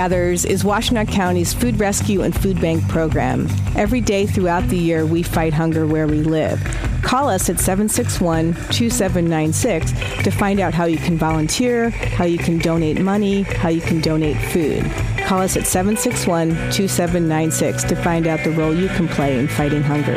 Is Washtenaw County's food rescue and food bank program. Every day throughout the year, we fight hunger where we live. Call us at 761 2796 to find out how you can volunteer, how you can donate money, how you can donate food. Call us at 761 2796 to find out the role you can play in fighting hunger.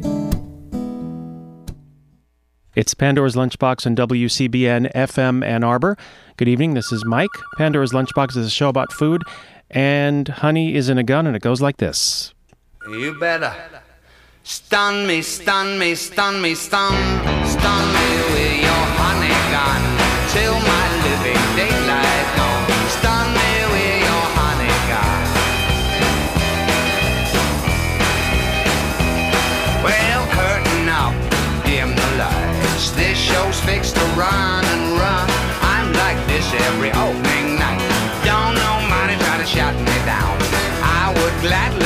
It's Pandora's Lunchbox on WCBN FM Ann Arbor. Good evening. This is Mike. Pandora's Lunchbox is a show about food, and honey is in a gun, and it goes like this. You better stun me, stun me, stun me, stun, stun me fixed to run and run. I'm like this every opening night. Don't money try to shut me down. I would gladly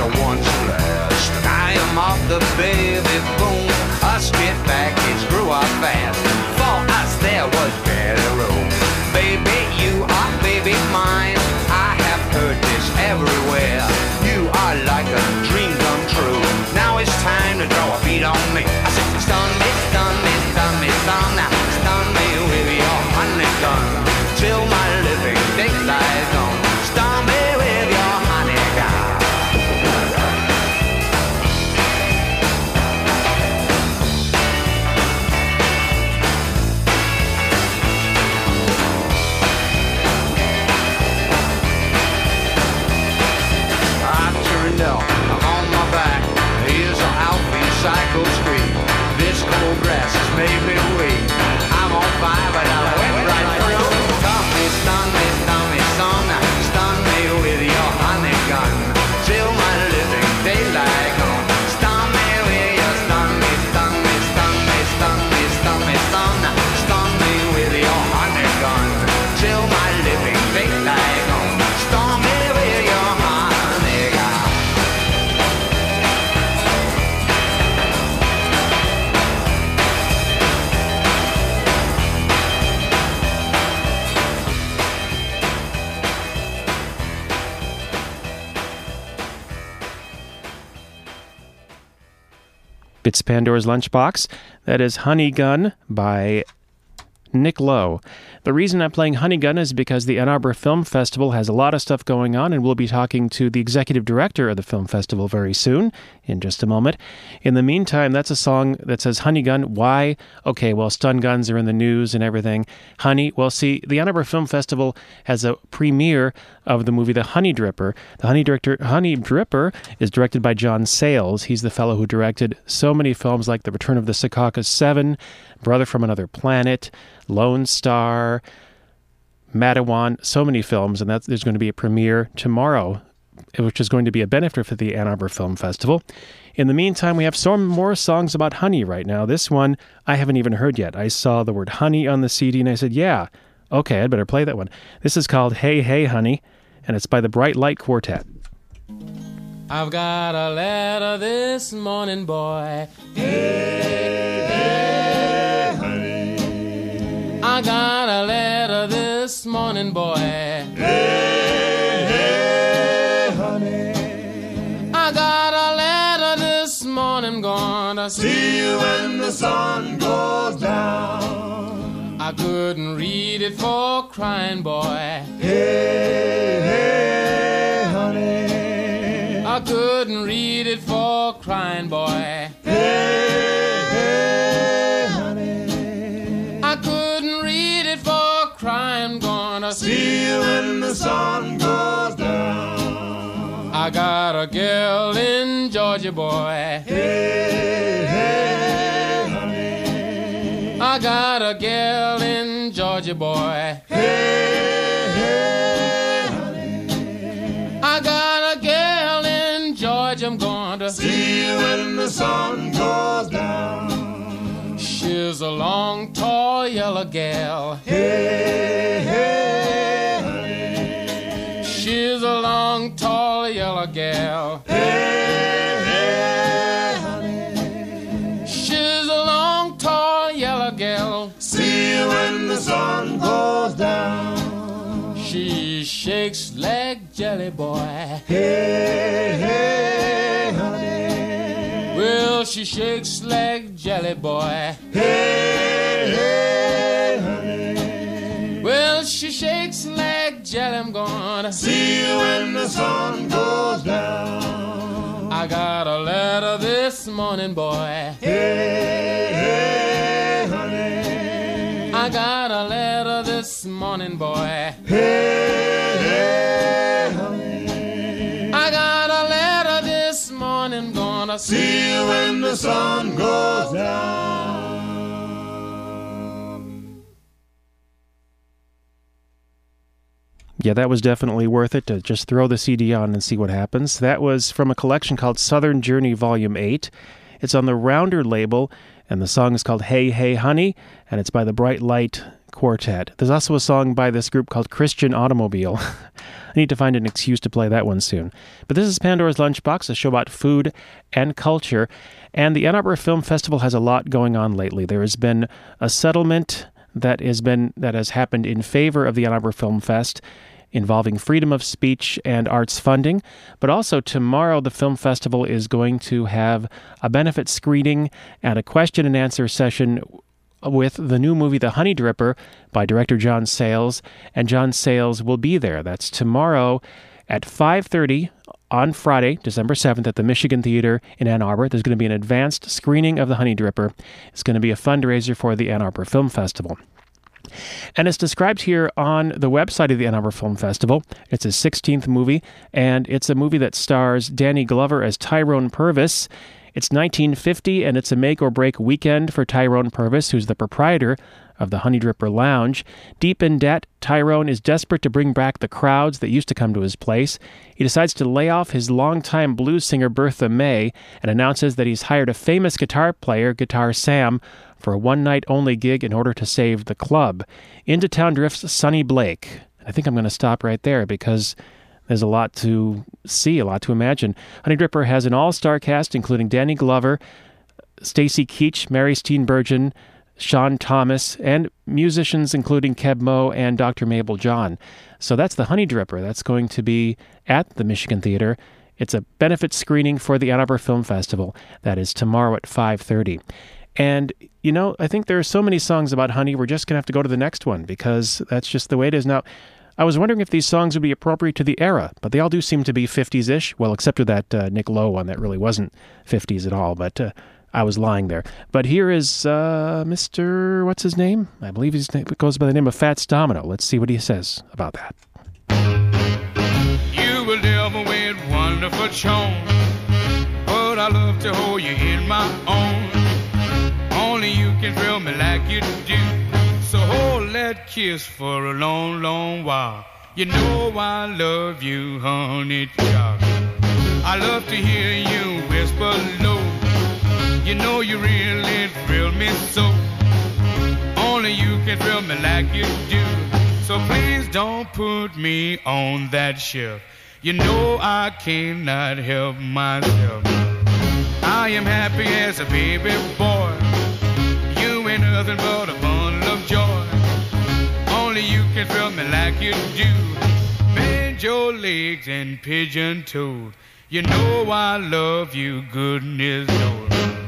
are once last. I am off the baby boom. Us get back, it grew up fast. For us, there was better room. Baby, you are baby mine. I have heard this everywhere. You are like a dream come true. Now it's time to draw a beat on me. I said, stun me, It's Pandora's Lunchbox. That is Honey Gun by Nick Lowe. The reason I'm playing Honey Gun is because the Ann Arbor Film Festival has a lot of stuff going on, and we'll be talking to the executive director of the film festival very soon, in just a moment. In the meantime, that's a song that says Honey Gun. Why? Okay, well, stun guns are in the news and everything. Honey, well, see, the Ann Arbor Film Festival has a premiere of the movie The Honey Dripper. The Honey, Director, Honey Dripper is directed by John Sayles. He's the fellow who directed so many films like The Return of the Secaucus Seven, Brother from Another Planet, Lone Star, Matewan, so many films, and that's, there's going to be a premiere tomorrow, which is going to be a benefit for the Ann Arbor Film Festival. In the meantime, we have some more songs about honey right now. This one I haven't even heard yet. I saw the word honey on the CD and I said, yeah, okay, I'd better play that one. This is called Hey Hey Honey, and it's by the Bright Light Quartet. I've got a letter this morning, boy. I got a letter this morning, boy. Hey, hey, honey. I I'm gonna See you when the sun goes down. I couldn't read it for crying, boy. Hey, hey, honey. I couldn't read it for crying, boy. Got a girl in Georgia, boy. Hey, hey, honey. I got a girl in Georgia, boy. Hey, hey, honey. I got a girl in Georgia, I'm gonna See you when the sun goes down. She's a long, tall, yellow gal. Hey, gal. Hey, hey, honey. She's a long, tall, yellow gal. See you when the sun goes down. She shakes like jelly, boy. Hey, hey, honey. Well, she shakes like jelly, boy. Hey, hey, jelly, I'm gonna See you when the sun goes down. I got a letter this morning, boy. Hey, hey, honey. I got a letter this morning, boy. Hey, hey, honey. I got a letter this morning, gonna. See you when the sun Yeah, that was definitely worth it to just throw the CD on and see what happens. That was from a collection called Southern Journey Volume 8. It's on the Rounder label, and the song is called Hey Hey Honey, and it's by the Bright Light Quartet. There's also a song by this group called Christian Automobile. I need to find an excuse to play that one soon. But this is Pandora's Lunchbox, a show about food and culture. And the Ann Arbor Film Festival has a lot going on lately. There has been a settlement that has been that has happened in favor of the Ann Arbor Film Fest involving freedom of speech and arts funding. But also, tomorrow, the film festival is going to have a benefit screening and a question and answer session with the new movie The Honey Dripper by director John Sayles and John Sayles will be there. That's tomorrow at 5:30 on Friday, December 7th at the Michigan Theater in Ann Arbor. There's going to be an advanced screening of The Honey Dripper. It's going to be a fundraiser for the Ann Arbor Film Festival. And it's described here on the website of the Ann Arbor Film Festival. It's his 16th movie, and it's a movie that stars Danny Glover as Tyrone Purvis. It's 1950, and it's a make or break weekend for Tyrone Purvis, who's the proprietor of the Honey Dripper Lounge. Deep in debt, Tyrone is desperate to bring back the crowds that used to come to his place. He decides to lay off his longtime blues singer Bertha May and announces that he's hired a famous guitar player, Guitar Sam, for a one night only gig in order to save the club. Into town drifts Sonny Blake. I think I'm going to stop right there because there's a lot to see, a lot to imagine. Honey Dripper has an all star cast, including Danny Glover, Stacy Keach, Mary Steenburgen, Sean Thomas, and musicians including Keb Mo and Dr. Mabel John. So that's the Honey Dripper. That's going to be at the Michigan Theater. It's a benefit screening for the Ann Arbor Film Festival. That is tomorrow at 5:30. And you know, I think there are so many songs about honey. We're just gonna have to go to the next one because that's just the way it is now. I was wondering if these songs would be appropriate to the era, but they all do seem to be 50s-ish. Well, except for that uh, Nick Lowe one that really wasn't 50s at all. But uh, I was lying there. But here is uh, Mr. What's his name? I believe his name goes by the name of Fats Domino. Let's see what he says about that. You will wonderful. But I love to hold you in my. Only you can thrill me like you do. So hold that kiss for a long, long while. You know I love you, honey child. I love to hear you whisper low. You know you really thrill me so. Only you can thrill me like you do. So please don't put me on that shelf. You know I cannot help myself. I am happy as a baby boy. You ain't nothing but a bundle of joy. Only you can thrill me like you do. Bend your legs and pigeon toed. You know I love you, goodness knows.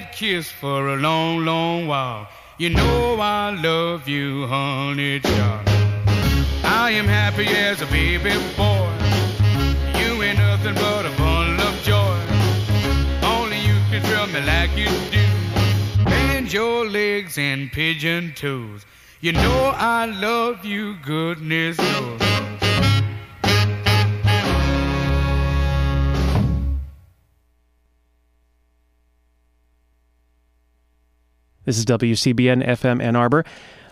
That kiss for a long, long while. You know I love you, honey child. I am happy as a baby boy. You ain't nothing but a bundle of joy. Only you can thrill me like you do. Bend your legs and pigeon toes. You know I love you, goodness knows. This is WCBN FM Ann Arbor.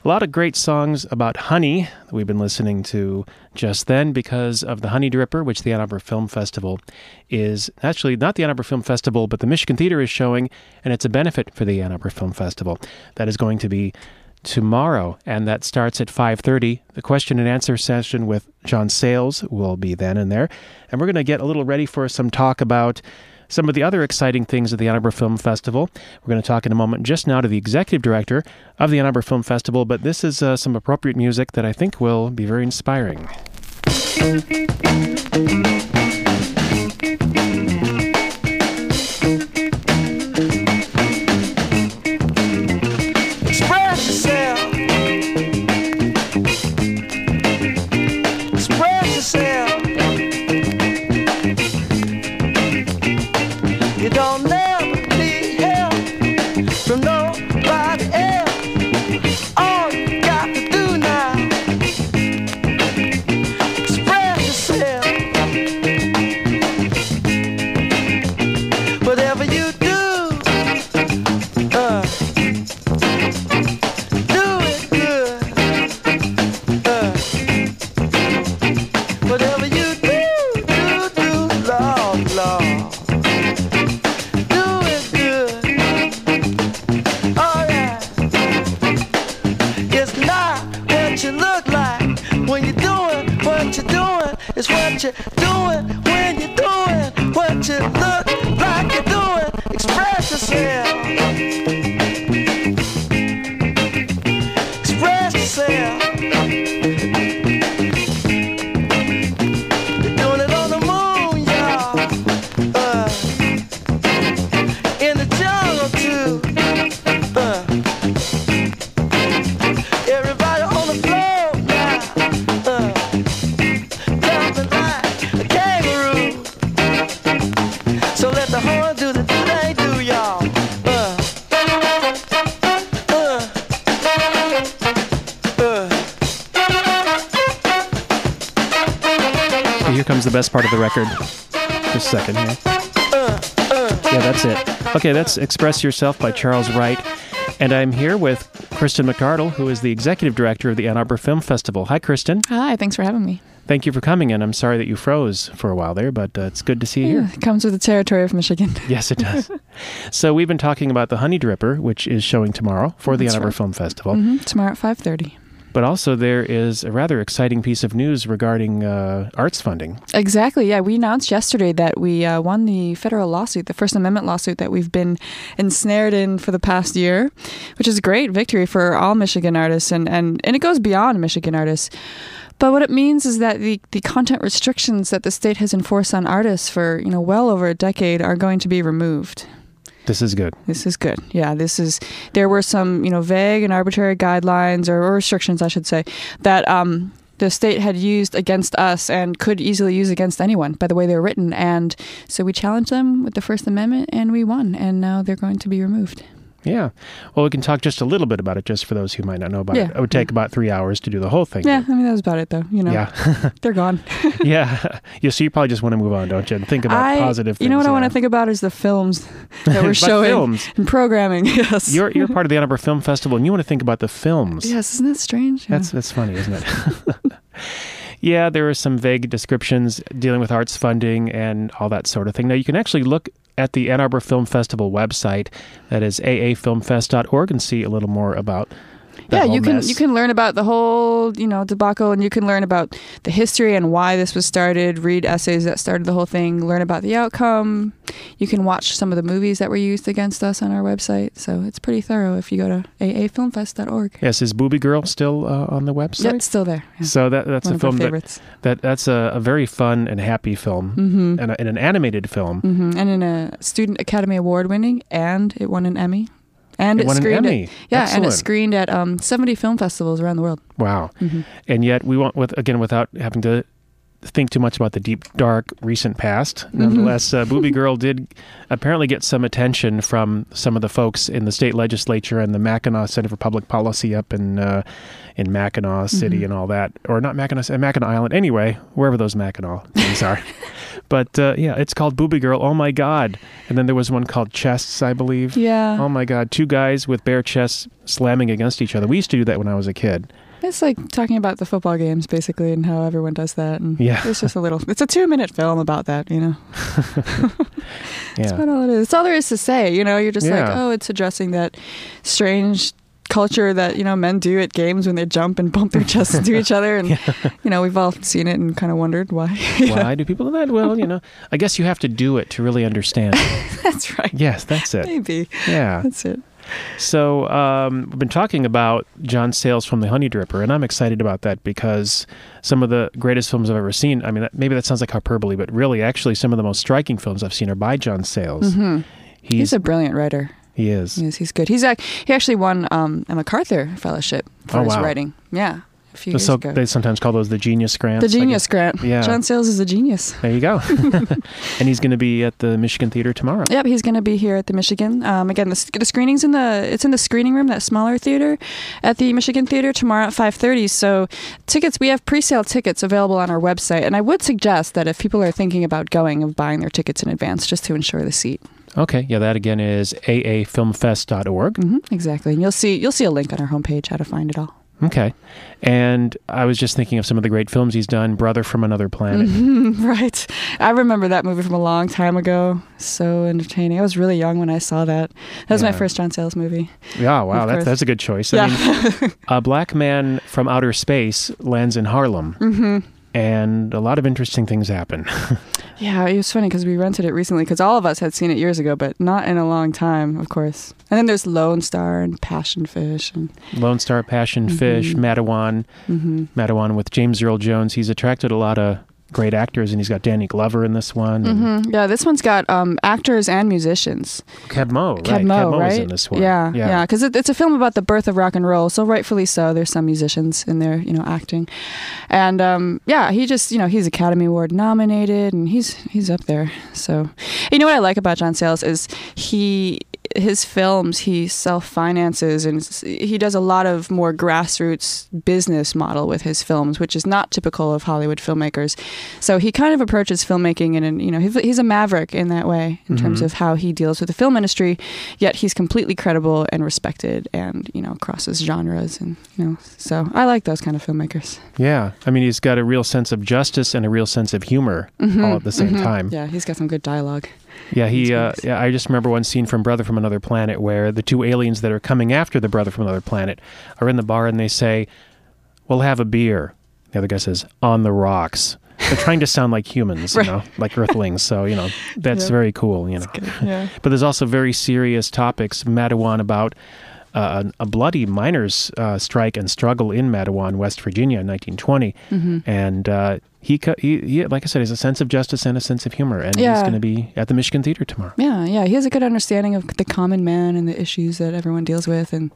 A lot of great songs about honey that we've been listening to just then because of the Honey Dripper, which the Ann Arbor Film Festival is actually not the Ann Arbor Film Festival, but the Michigan Theater is showing, and it's a benefit for the Ann Arbor Film Festival. That is going to be tomorrow, and that starts at 5.30. The question and answer session with John Sayles will be then and there. And we're going to get a little ready for some talk about some of the other exciting things at the Ann Arbor Film Festival. We're going to talk in a moment just now to the executive director of the Ann Arbor Film Festival, but this is uh, some appropriate music that I think will be very inspiring. Part of the record. Just a second here. Yeah, that's it. Okay, that's Express Yourself by Charles Wright. And I'm here with Christen McArdle, who is the executive director of the Ann Arbor Film Festival. Hi, Christen. Hi, thanks for having me. Thank you for coming, and I'm sorry that you froze for a while there, but uh, it's good to see you here. Yeah, it comes with the territory of Michigan. Yes, it does. so we've been talking about the Honey Dripper, which is showing tomorrow for the That's Ann Arbor right. Film Festival. hmm Tomorrow at 5.30. But also there is a rather exciting piece of news regarding uh, arts funding. Exactly. Yeah, we announced yesterday that we uh, won the federal lawsuit, the First Amendment lawsuit that we've been ensnared in for the past year, which is a great victory for all Michigan artists, and and and it goes beyond Michigan artists. But what it means is that the, the content restrictions that the state has enforced on artists for you know well over a decade are going to be removed. This is good. This is good. Yeah, this is. There were some, you know, vague and arbitrary guidelines or, or restrictions, I should say, that um, the state had used against us and could easily use against anyone by the way they were written. And so we challenged them with the First Amendment, and we won. And now they're going to be removed. Yeah. Well, we can talk just a little bit about it, just for those who might not know about it. Yeah. It would take about three hours to do the whole thing. Yeah, I mean that was about it, though. You know, Yeah. they're gone. yeah. You so you probably just want to move on, don't you? And think about I, positive things. you know what I want to think about is the films that we're showing films. and programming. Yes. You're you're part of the Ann Arbor Film Festival, and you want to think about the films. yes, isn't that strange? Yeah. That's that's funny, isn't it? Yeah, there are some vague descriptions dealing with arts funding and all that sort of thing. Now, you can actually look at the Ann Arbor Film Festival website, that is aafilmfest.org, and see a little more about. Yeah, you can mess. you can learn about the whole you know debacle, and you can learn about the history and why this was started. Read essays that started the whole thing. Learn about the outcome. You can watch some of the movies that were used against us on our website. So it's pretty thorough if you go to aafilmfest.org. Yes, is Booby Girl still uh, on the website? Yeah, it's still there. Yeah. So that that's One a of film that, favorites. that that's a, a very fun and happy film Mm-hmm. and, a, and an animated film. hmm And in a Student Academy Award winning, and it won an Emmy. And It it, won an screened Emmy. At, yeah, and it screened at um, 70 film festivals around the world. Wow. Mhm. And yet we want with again without having to think too much about the deep dark recent past. Mm-hmm. Nonetheless, uh, Booby Girl did apparently get some attention from some of the folks in the state legislature and the Mackinac Center for Public Policy up in uh, in Mackinac City Mm-hmm. and all that, or not Mackinac, uh, Mackinac Island. Anyway, wherever those Mackinac things are. but uh, yeah, it's called Booby Girl. Oh my God! And then there was one called Chests, I believe. Yeah. Oh my God! Two guys with bare chests slamming against each other. We used to do that when I was a kid. It's like talking about the football games, basically, and how everyone does that. And Yeah. It's just a little, it's a two minute film about that, you know? yeah. That's about all it is. It's all there is to say, you know? You're just like, oh, it's addressing that strange culture that, you know, men do at games when they jump and bump their chests into each other. And, you know, we've all seen it and kind of wondered why. you know? Why do people do that? Well, you know, I guess you have to do it to really understand. That's right. yes, that's it. Maybe. Yeah. That's it. So um, we've been talking about John Sayles from The Honey Dripper, and I'm excited about that because some of the greatest films I've ever seen. I mean, that, maybe that sounds like hyperbole, but really, actually, some of the most striking films I've seen are by John Sayles. Mhm. He's, He's a brilliant writer. He is. Yes, he's good. He's he actually won um, a MacArthur Fellowship for Oh, his wow. writing. Yeah, a few So, years ago. they sometimes call those the genius grants. The genius grant. Yeah. John Sayles is a genius. There you go. and he's going to be at the Michigan Theater tomorrow. Yep, he's going to be here at the Michigan. Um, again, the, the screening's in the it's in the screening room, that smaller theater, at the Michigan Theater tomorrow at five thirty. So, tickets we have pre-sale tickets available on our website, and I would suggest that if people are thinking about going, of buying their tickets in advance just to ensure the seat. Okay, yeah, that again is aafilmfest.org. hmm exactly, and you'll see you'll see a link on our homepage how to find it all. Okay. And I was just thinking of some of the great films he's done. Brother from Another Planet. right, I remember that movie from a long time ago. So entertaining. I was really young when I saw that. That was my first John Sayles movie. Yeah, wow, that's, that's a good choice. Yeah. I mean, a black man from outer space lands in Harlem, hmm and a lot of interesting things happen. Yeah, it was funny because we rented it recently because all of us had seen it years ago, but not in a long time, of course. And then there's Lone Star and Passion Fish, and Lone Star, Passion, Fish, Mhm. Matewan, hmm Matewan with James Earl Jones. He's attracted a lot of great actors, and he's got Danny Glover in this one. and hmm yeah, this one's got um, actors and musicians. Keb Mo, right? Keb Mo, Mo right? is in this one. Yeah, yeah, because it, it's a film about the birth of rock and roll, so rightfully so. There's some musicians in there, you know, acting, and um, yeah, he just, you know, he's Academy Award nominated, and he's he's up there. So, you know what I like about John Sayles is he his films he self finances and he does a lot of more grassroots business model with his films, which is not typical of Hollywood filmmakers. So he kind of approaches filmmaking in an you know he's, a maverick in that way in terms Mhm. of how he deals with the film industry yet he's completely credible and respected and you know crosses genres and you know so i like those kind of filmmakers Yeah. I mean, he's got a real sense of justice and a real sense of humor all at the same Mhm. time. yeah he's got some good dialogue Yeah, he. Uh, yeah, I just remember one scene from Brother from Another Planet where the two aliens that are coming after the brother from another planet are in the bar and they say, "We'll have a beer." The other guy says, "On the rocks." They're trying to sound like humans, you Right. know, like Earthlings. So you know, that's Yeah. very cool. You know, yeah but there's also very serious topics. Matewan about. Uh, a a bloody miners' uh, strike and struggle in Matewan, West Virginia, in 1920, Mm-hmm. and uh, he, he, he, like I said, has a sense of justice and a sense of humor, and he's going to be at the Michigan Theater tomorrow. yeah yeah he has a good understanding of the common man and the issues that everyone deals with and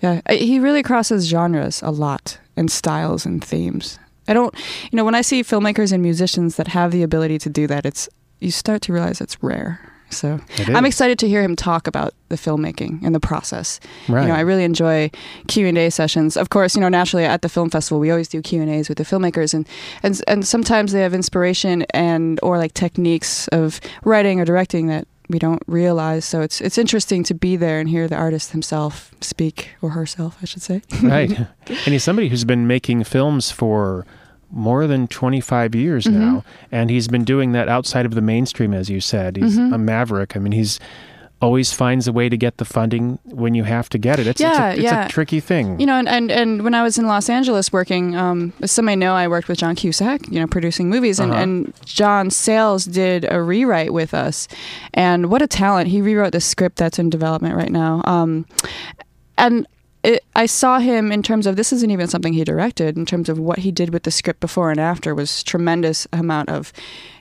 yeah he really crosses genres a lot and styles and themes i don't you know when i see filmmakers and musicians that have the ability to do that it's you start to realize it's rare so I'm excited to hear him talk about the filmmaking and the process. Right. You know, I really enjoy Q and A sessions. Of course, you know, naturally at the film festival, we always do Q and A's with the filmmakers, and and and sometimes they have inspiration and or like techniques of writing or directing that we don't realize. So it's it's interesting to be there and hear the artist himself speak or herself, I should say. right. And he's somebody who's been making films for more than 25 years Mm-hmm. now. And he's been doing that outside of the mainstream, as you said. He's Mm-hmm. a maverick. I mean, he's always finds a way to get the funding when you have to get it. It's, Yeah, it's, a, it's yeah. a tricky thing. You know, and, and, and when I was in Los Angeles working, um, as some may know, I worked with John Cusack, you know, producing movies, and, Uh-huh. and John Sayles did a rewrite with us. And what a talent. He rewrote the script that's in development right now. Um, and it, I saw him in terms of this isn't even something he directed. In terms of what he did with the script before and after was tremendous amount of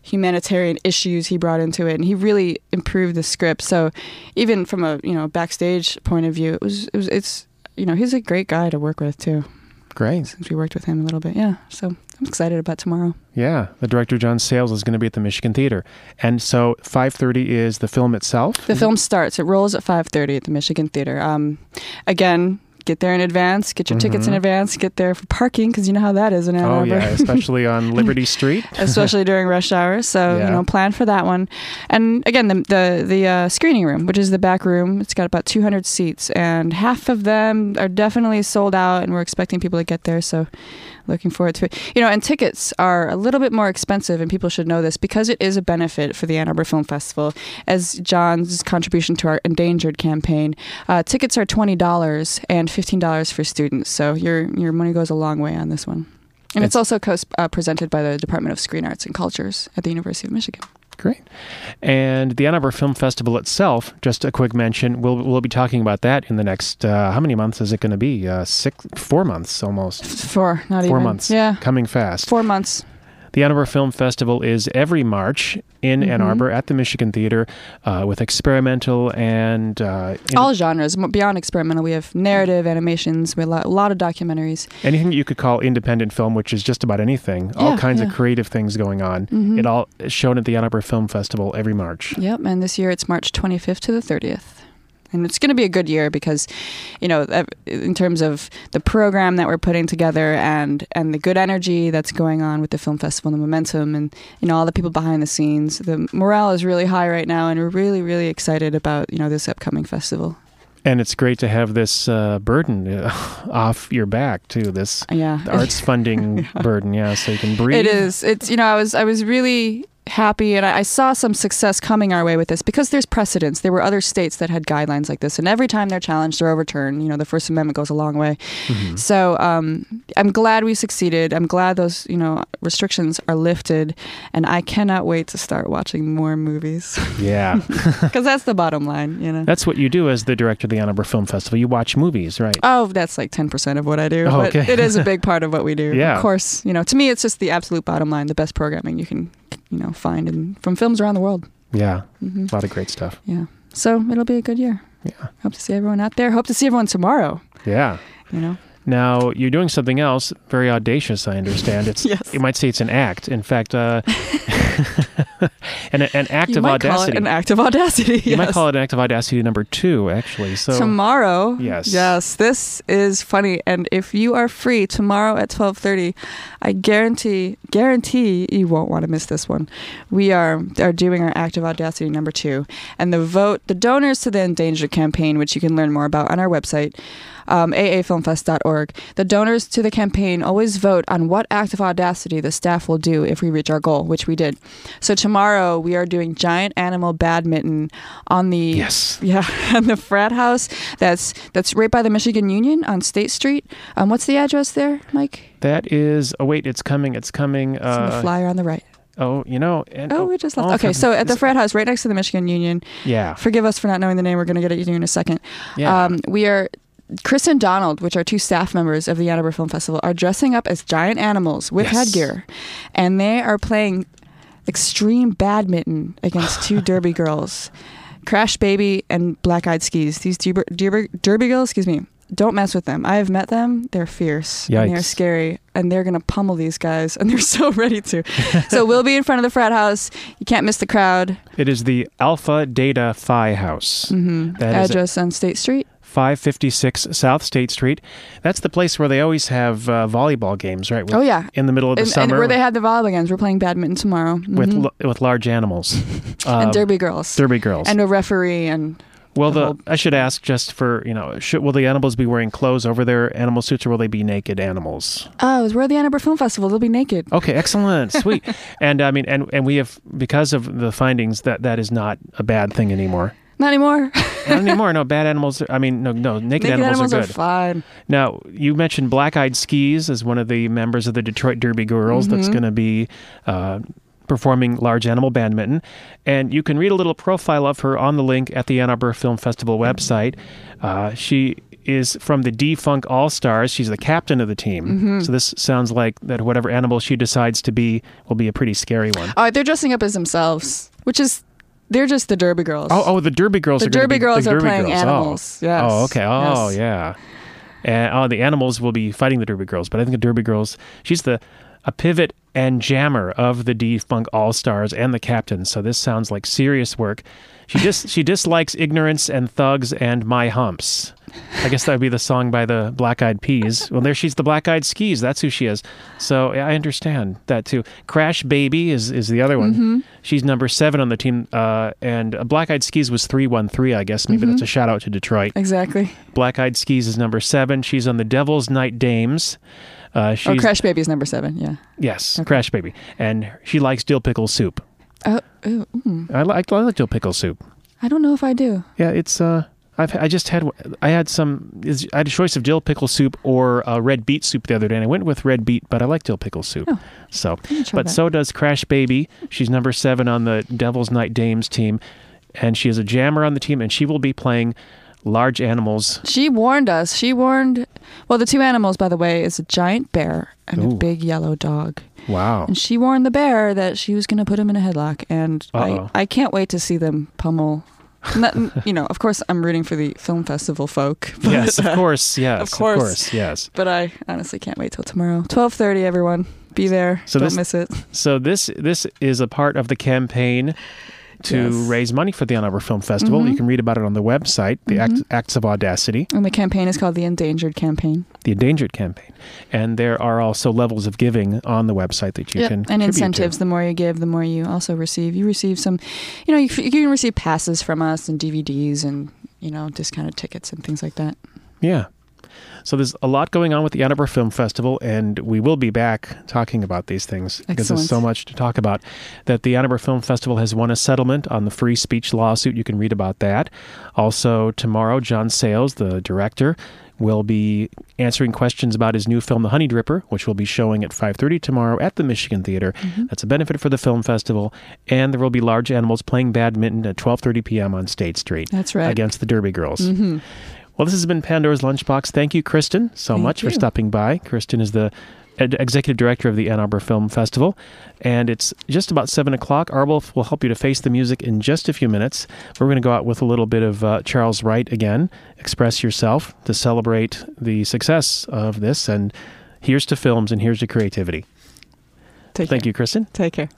humanitarian issues he brought into it, and he really improved the script. So even from a you know backstage point of view, it was it was it's you know he's a great guy to work with too. Great. Since we worked with him a little bit, yeah. So I'm excited about tomorrow. Yeah, the director John Sayles is going to be at the Michigan Theater, and so 5:30 is the film itself. The film starts. It rolls at 5:30 at the Michigan Theater. Um, again, get there in advance. Get your tickets in advance. Get there for parking because you know how that is in Ann Mm-hmm. Oh yeah, especially on Liberty Street. especially during rush hour. So Yeah. you know, plan for that one. And again, the the, the uh, screening room, which is the back room, it's got about 200 seats, and half of them are definitely sold out, and we're expecting people to get there. So. Looking forward to it. You know, and tickets are a little bit more expensive, and people should know this because it is a benefit for the Ann Arbor Film Festival. As John's contribution to our endangered campaign, uh, tickets are twenty dollars and fifteen dollars for students. So your your money goes a long way on this one. And it's, It's- also co- uh, presented by the Department of Screen Arts and Cultures at the University of Michigan. Great. And the Ann Arbor Film Festival itself, just a quick mention, we'll, we'll be talking about that in the next, uh, how many months is it going to be? Uh, six, four months almost. Four, not Four even. months. Yeah, Coming fast. four months. The Ann Arbor Film Festival is every March in Ann Mhm. Arbor at the Michigan Theater uh, with experimental and uh, in- All genres. Beyond experimental, we have narrative, animations, we have a lot, a lot of documentaries. anything that you could call independent film, which is just about anything. All kinds yeah. of creative things going on. Mhm. It all is shown at the Ann Arbor Film Festival every March. Yep, and this year it's March 25th to the 30th. And it's going to be a good year because, you know, in terms of the program that we're putting together and and the good energy that's going on with the film festival, and the momentum, and you know all the people behind the scenes, the morale is really high right now, and we're really really excited about you know this upcoming festival. And it's great to have this uh, burden uh, off your back too. This Yeah, the arts funding burden, yeah, so you can breathe. It is. It's you know I was I was really happy and I, I saw some success coming our way with this because there's precedents. There were other states that had guidelines like this, and every time they're challenged or overturned, you know the First Amendment goes a long way. Mhm. So um, I'm glad we succeeded. I'm glad those you know restrictions are lifted, and I cannot wait to start watching more movies Yeah, because that's the bottom line. You know. that's what you do as the director of the Ann Arbor Film Festival. You watch movies, right? Oh, that's like 10% of what I do. Oh, but okay. it is a big part of what we do. Yeah. Of course, you know, to me, it's just the absolute bottom line, the best programming you can, you know, find in, from films around the world. Yeah, hmm a lot of great stuff. Yeah. So it'll be a good year. Yeah. Hope to see everyone out there. Hope to see everyone tomorrow, Yeah. you know. Now you're doing something else very audacious. I understand. It's Yes. you might say it's an act. In fact, uh, an, an act you of might call audacity. it an act of audacity. You might call it an act of audacity number two, actually. So tomorrow. Yes. Yes. This is funny, and if you are free tomorrow at twelve thirty, I guarantee guarantee you won't want to miss this one. We are are doing our act of audacity number two, and the vote the donors to the endangered campaign, which you can learn more about on our website. Um, aafilmfest.org. The donors to the campaign always vote on what act of audacity the staff will do if we reach our goal, which we did. So tomorrow we are doing giant animal badminton on the yes, yeah, and the frat house that's that's right by the Michigan Union on State Street. Um, what's the address there, Mike? that is. Oh wait, it's coming. It's coming. It's in the Uh, flyer on the right. oh, you know. And, Oh, we just left. oh, Okay, so at the frat house, right next to the Michigan Union. Yeah. Forgive us for not knowing the name. We're going to get it to you in a second. Yeah. Um, we are. Chris and Donald, which are two staff members of the Ann Arbor Film Festival, are dressing up as giant animals with Yes. headgear, and they are playing extreme badminton against two Derby girls, Crash Baby and Black Eyed Skis. These Derby, Derby, Derby girls, excuse me, don't mess with them. I have met them. They're fierce. And they're scary. And they're going to pummel these guys. And they're so ready to. so we'll be in front of the frat house. You can't miss the crowd. it is the Alpha Delta Phi House. hmm That is Address on State Street. 556 South State Street. That's the place where they always have uh, volleyball games, right? With- Oh, yeah. In the middle of the And, and summer where they have the volleyball games, we're playing badminton tomorrow. with Mhm. l- with large animals. Um, and Derby girls. Derby girls. And a referee and Well, the the, whole- I should ask just for you know, should, will the animals be wearing clothes over their animal suits, or will they be naked animals? Oh, we're at the Ann Arbor Film Festival. They'll be naked. Okay, excellent, sweet. and I mean, and and we have because of the findings that that is not a bad thing anymore. Not anymore. Not anymore. No, bad animals. I mean, no, no, naked, naked animals, animals are are good. fine. Now, you mentioned Black Eyed Skis as one of the members of the Detroit Derby Girls that's Mm-hmm. going to be uh, performing large animal badminton. And you can read a little profile of her on the link at the Ann Arbor Film Festival website. Uh, she is from the D-Funk All Stars. She's the captain of the team. Mm-hmm. So this sounds like that whatever animal she decides to be will be a pretty scary one. Oh, they're dressing up as themselves, which is they're just the Derby girls. Oh, oh, the Derby Girls The are Derby be girls the are playing girls. Oh. animals. Yes. Oh, okay. Oh, Yes. yeah. And oh, the animals will be fighting the Derby Girls, but I think the Derby Girls, she's the a pivot and jammer of the D Funk All Stars and the captain. So this sounds like serious work. She dis she dislikes ignorance and thugs and my humps. I guess that would be the song by the Black Eyed Peas. Well, there she's the Black Eyed Skis. That's who she is. So yeah, I understand that too. Crash Baby is is the other one. She's number seven on the team, uh, and Black Eyed Skis was three one three. I guess maybe that's a shout out to Detroit. Exactly. Black Eyed Skis is number seven. She's on the Devil's Night Dames. Uh, Oh, Crash Baby is number seven. Yeah. Yes, Crash Baby, and she likes dill pickle soup. Oh, ooh, mm. I like I like dill pickle soup. I don't know if I do. Yeah, it's uh, I've I just had I had some is- I had a choice of dill pickle soup or uh, red beet soup the other day, and I went with red beet, but I like dill pickle soup. Oh, so, but that. so does Crash Baby. She's number seven on the Devil's Night Dames team, and she is a jammer on the team, and she will be playing large animals. She warned us. She warned. Well, the two animals, by the way, is a giant bear and Ooh. a big yellow dog. Wow. And she warned the bear that she was going to put him in a headlock. And Uh-oh. I, I can't wait to see them pummel. Not, you know, of course, I'm rooting for the film festival folk. But, yes, of uh, course. Yes, of course. yes. But I honestly can't wait till tomorrow. 12:30, everyone. Be there. So Don't this- miss it. So this this is a part of the campaign to Yes. Mm-hmm. raise money for the Ann Arbor Film Festival. You can read about it on the website, the Act, Acts of Audacity, And the campaign is called the Endangered Campaign. the Endangered Campaign, and there are also levels of giving on the website that you Yep. can and contribute to. incentives. The more you give, the more you also receive. You receive some, you know, you, you can receive passes from us and DVDs and you know discounted tickets and things like that. Yeah. So there's a lot going on with the Ann Arbor Film Festival, and we will be back talking about these things because there's so much to talk about. That the Ann Arbor Film Festival has won a settlement on the free speech lawsuit. You can read about that. Also, tomorrow, John Sayles, the director, will be answering questions about his new film, The Honey Dripper, which will be showing at 5:30 tomorrow at the Michigan Theater. Mm-hmm. That's a benefit for the film festival, and there will be large animals playing badminton at 12:30 p.m. on State Street. That's right. against the Derby Girls. Well, this has been Pandora's Lunchbox. Thank you, Christen, so Thank much for stopping by. Christen is the ed- executive director of the Ann Arbor Film Festival, and it's just about seven o'clock. Arwolf will help you to face the music in just a few minutes. We're going to go out with a little bit of uh, Charles Wright again. Express yourself to celebrate the success of this, and here's to films and here's to creativity. Take Thank care. you, Christen. Take care.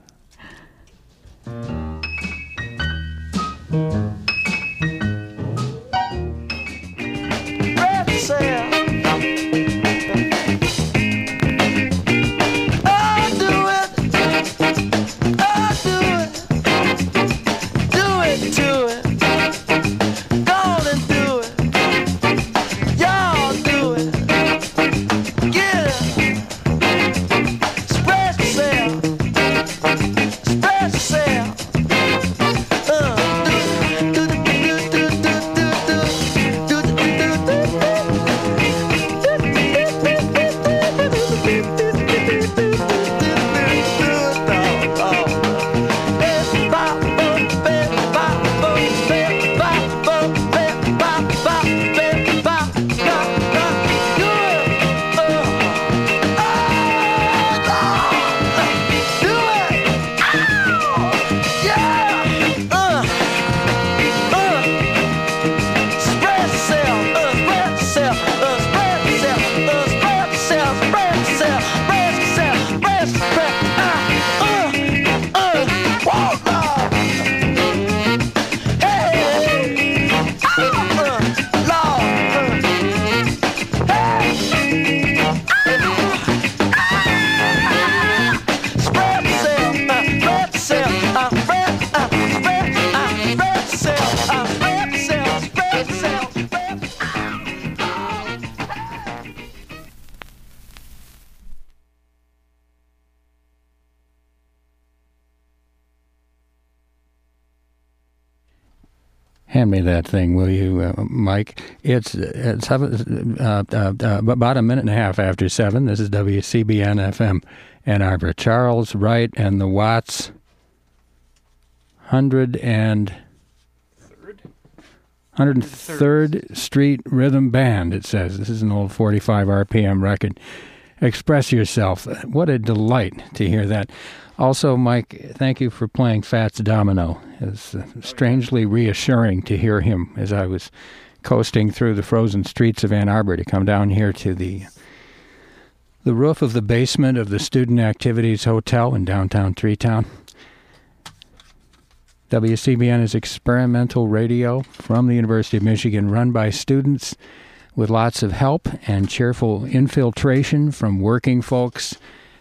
Hand me that thing, will you, uh, Mike? It's it's uh, uh, uh, about a minute and a half after seven. This is WCBN FM Ann Arbor. Charles Wright and the Watts, hundred and. 103rd Street Rhythm Band, it says. This is an old 45 RPM record. Express yourself. What a delight to hear that. Also, Mike, thank you for playing Fats Domino. It's uh, strangely reassuring to hear him as I was coasting through the frozen streets of Ann Arbor to come down here to the the roof of the basement of the Student Activities Hotel in downtown Treetown. WCBN is experimental radio from the University of Michigan, run by students with lots of help and cheerful infiltration from working folks